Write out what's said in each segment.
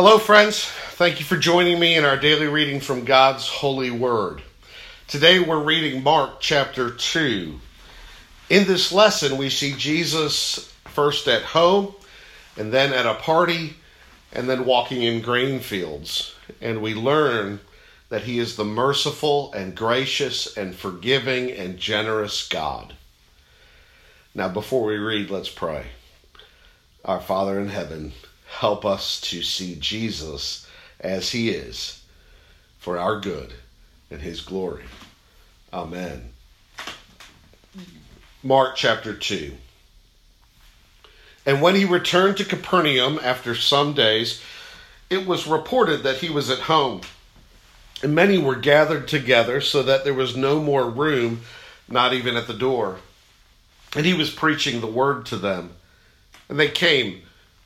Hello, friends. Thank you for joining me in our daily reading from God's holy word. Today we're reading Mark chapter 2. In this lesson, we see Jesus first at home, and then at a party, and then walking in grain fields. And we learn that he is the merciful and gracious and forgiving and generous God. Now, before we read, let's pray. Our Father in heaven, help us to see Jesus as he is for our good and his glory. Amen. Mark chapter 2. And when he returned to Capernaum after some days, it was reported that he was at home. And many were gathered together so that there was no more room, not even at the door. And he was preaching the word to them. And they came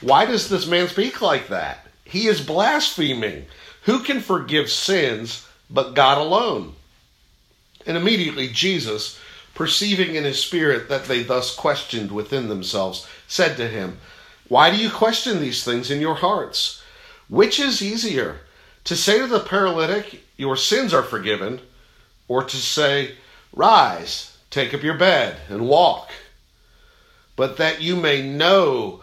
why does this man speak like that? He is blaspheming. Who can forgive sins but God alone? And immediately Jesus, perceiving in his spirit that they thus questioned within themselves, said to him, Why do you question these things in your hearts? Which is easier, to say to the paralytic, Your sins are forgiven, or to say, Rise, take up your bed, and walk? But that you may know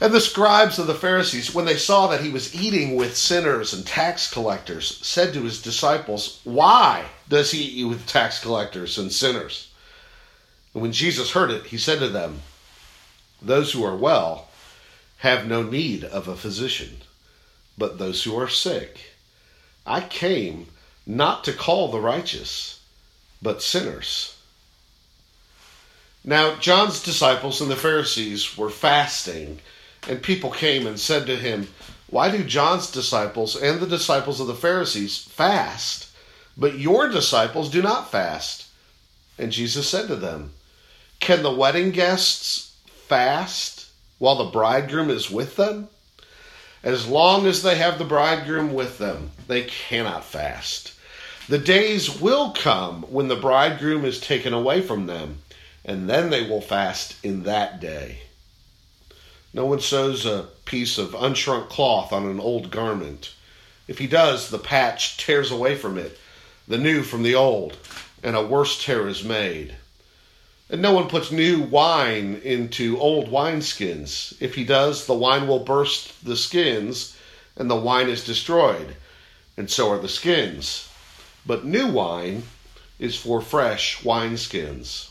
And the scribes of the Pharisees, when they saw that he was eating with sinners and tax collectors, said to his disciples, Why does he eat with tax collectors and sinners? And when Jesus heard it, he said to them, Those who are well have no need of a physician, but those who are sick. I came not to call the righteous, but sinners. Now, John's disciples and the Pharisees were fasting and people came and said to him, Why do John's disciples and the disciples of the Pharisees fast, but your disciples do not fast? And Jesus said to them, Can the wedding guests fast while the bridegroom is with them? As long as they have the bridegroom with them, they cannot fast. The days will come when the bridegroom is taken away from them, and then they will fast in that day. No one sews a piece of unshrunk cloth on an old garment. If he does, the patch tears away from it, the new from the old, and a worse tear is made. And no one puts new wine into old wineskins. If he does, the wine will burst the skins, and the wine is destroyed, and so are the skins. But new wine is for fresh wineskins.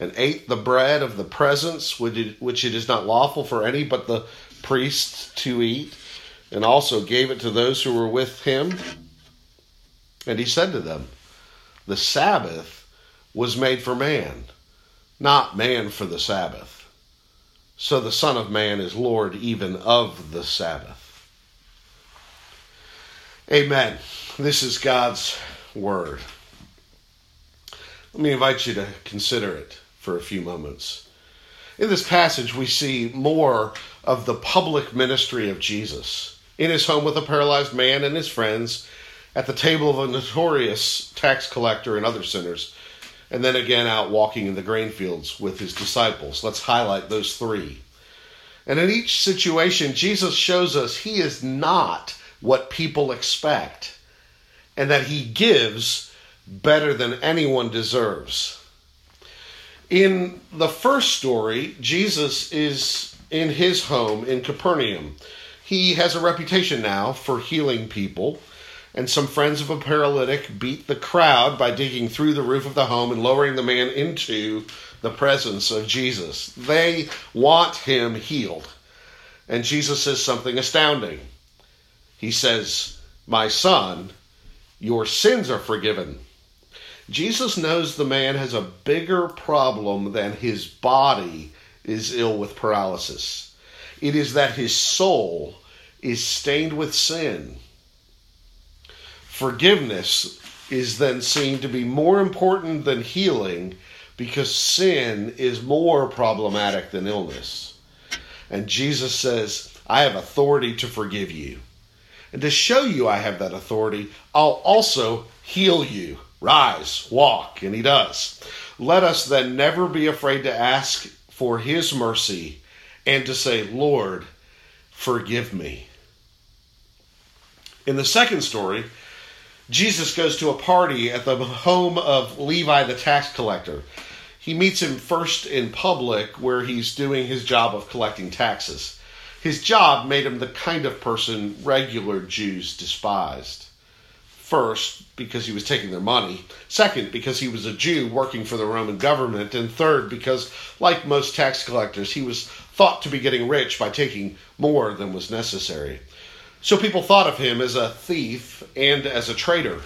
And ate the bread of the presence, which it is not lawful for any but the priests to eat, and also gave it to those who were with him. And he said to them, The Sabbath was made for man, not man for the Sabbath. So the Son of Man is Lord even of the Sabbath. Amen. This is God's Word. Let me invite you to consider it for a few moments. In this passage, we see more of the public ministry of Jesus. In his home with a paralyzed man and his friends, at the table of a notorious tax collector and other sinners, and then again out walking in the grain fields with his disciples. Let's highlight those three. And in each situation, Jesus shows us he is not what people expect, and that he gives better than anyone deserves. In the first story, Jesus is in his home in Capernaum. He has a reputation now for healing people and some friends of a paralytic beat the crowd by digging through the roof of the home and lowering the man into the presence of Jesus. They want him healed. And Jesus says something astounding. He says, My son, your sins are forgiven. Jesus knows the man has a bigger problem than his body is ill with paralysis. It is that his soul is stained with sin forgiveness is then seen to be more important than healing because sin is more problematic than illness. And Jesus says, I have authority to forgive you. And to show you I have that authority, I'll also heal you. Rise, walk. And he does. Let us then never be afraid to ask for his mercy and to say, Lord, forgive me. In the second story, Jesus goes to a party at the home of Levi the tax collector. He meets him first in public where he's doing his job of collecting taxes. His job made him the kind of person regular Jews despised. First, because he was taking their money. Second, because he was a Jew working for the Roman government. And third, because, like most tax collectors, he was thought to be getting rich by taking more than was necessary. So people thought of him as a thief and as a traitor.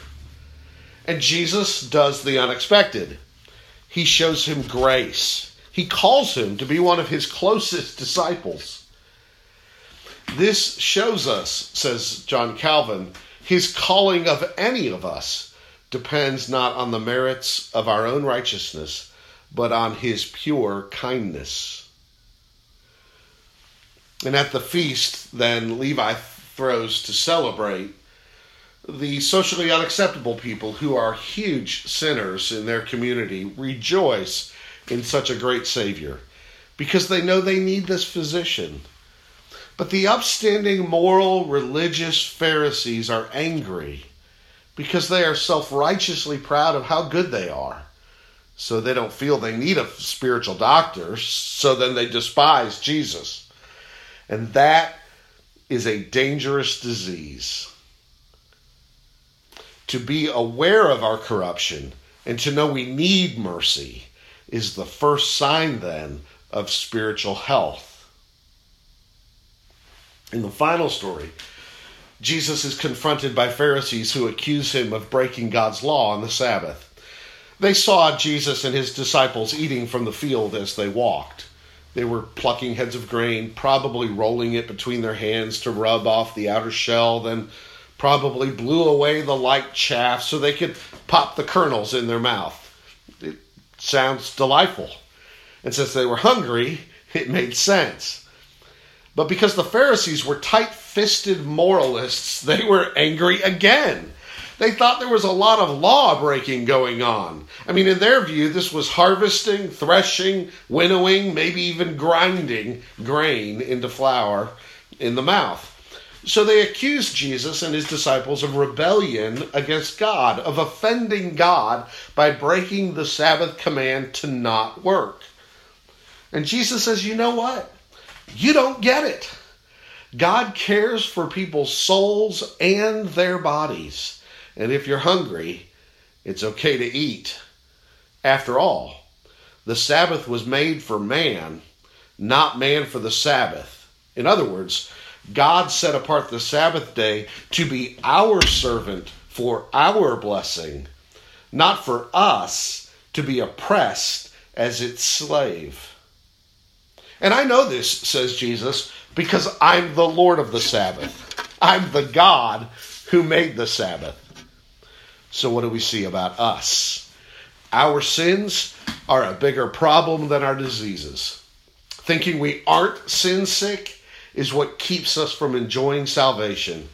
And Jesus does the unexpected. He shows him grace. He calls him to be one of his closest disciples. This shows us, says John Calvin, his calling of any of us depends not on the merits of our own righteousness, but on his pure kindness. And at the feast, then, Levi throws to celebrate the socially unacceptable people who are huge sinners in their community rejoice in such a great Savior because they know they need this physician. But the upstanding, moral, religious Pharisees are angry because they are self righteously proud of how good they are. So they don't feel they need a spiritual doctor, so then they despise Jesus. And that is a dangerous disease. To be aware of our corruption and to know we need mercy is the first sign, then, of spiritual health. In the final story, Jesus is confronted by Pharisees who accuse him of breaking God's law on the Sabbath. They saw Jesus and his disciples eating from the field as they walked. They were plucking heads of grain, probably rolling it between their hands to rub off the outer shell, then probably blew away the light chaff so they could pop the kernels in their mouth. It sounds delightful. And since they were hungry, it made sense. But because the Pharisees were tight fisted moralists, they were angry again. They thought there was a lot of law breaking going on. I mean, in their view, this was harvesting, threshing, winnowing, maybe even grinding grain into flour in the mouth. So they accused Jesus and his disciples of rebellion against God, of offending God by breaking the Sabbath command to not work. And Jesus says, You know what? You don't get it. God cares for people's souls and their bodies. And if you're hungry, it's okay to eat. After all, the Sabbath was made for man, not man for the Sabbath. In other words, God set apart the Sabbath day to be our servant for our blessing, not for us to be oppressed as its slave. And I know this, says Jesus, because I'm the Lord of the Sabbath. I'm the God who made the Sabbath. So, what do we see about us? Our sins are a bigger problem than our diseases. Thinking we aren't sin sick is what keeps us from enjoying salvation.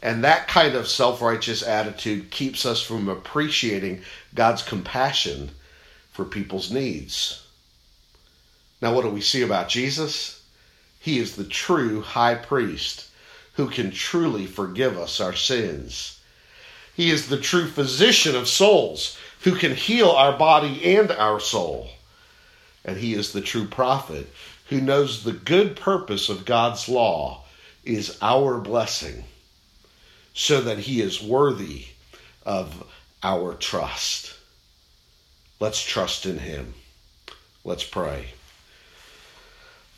And that kind of self righteous attitude keeps us from appreciating God's compassion for people's needs. Now, what do we see about Jesus? He is the true high priest who can truly forgive us our sins. He is the true physician of souls who can heal our body and our soul. And he is the true prophet who knows the good purpose of God's law is our blessing, so that he is worthy of our trust. Let's trust in him. Let's pray.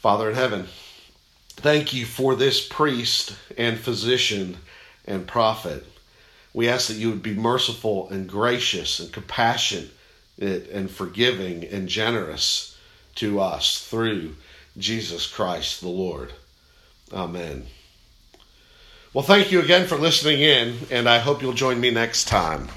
Father in heaven, thank you for this priest and physician and prophet. We ask that you would be merciful and gracious and compassionate and forgiving and generous to us through Jesus Christ the Lord. Amen. Well, thank you again for listening in, and I hope you'll join me next time.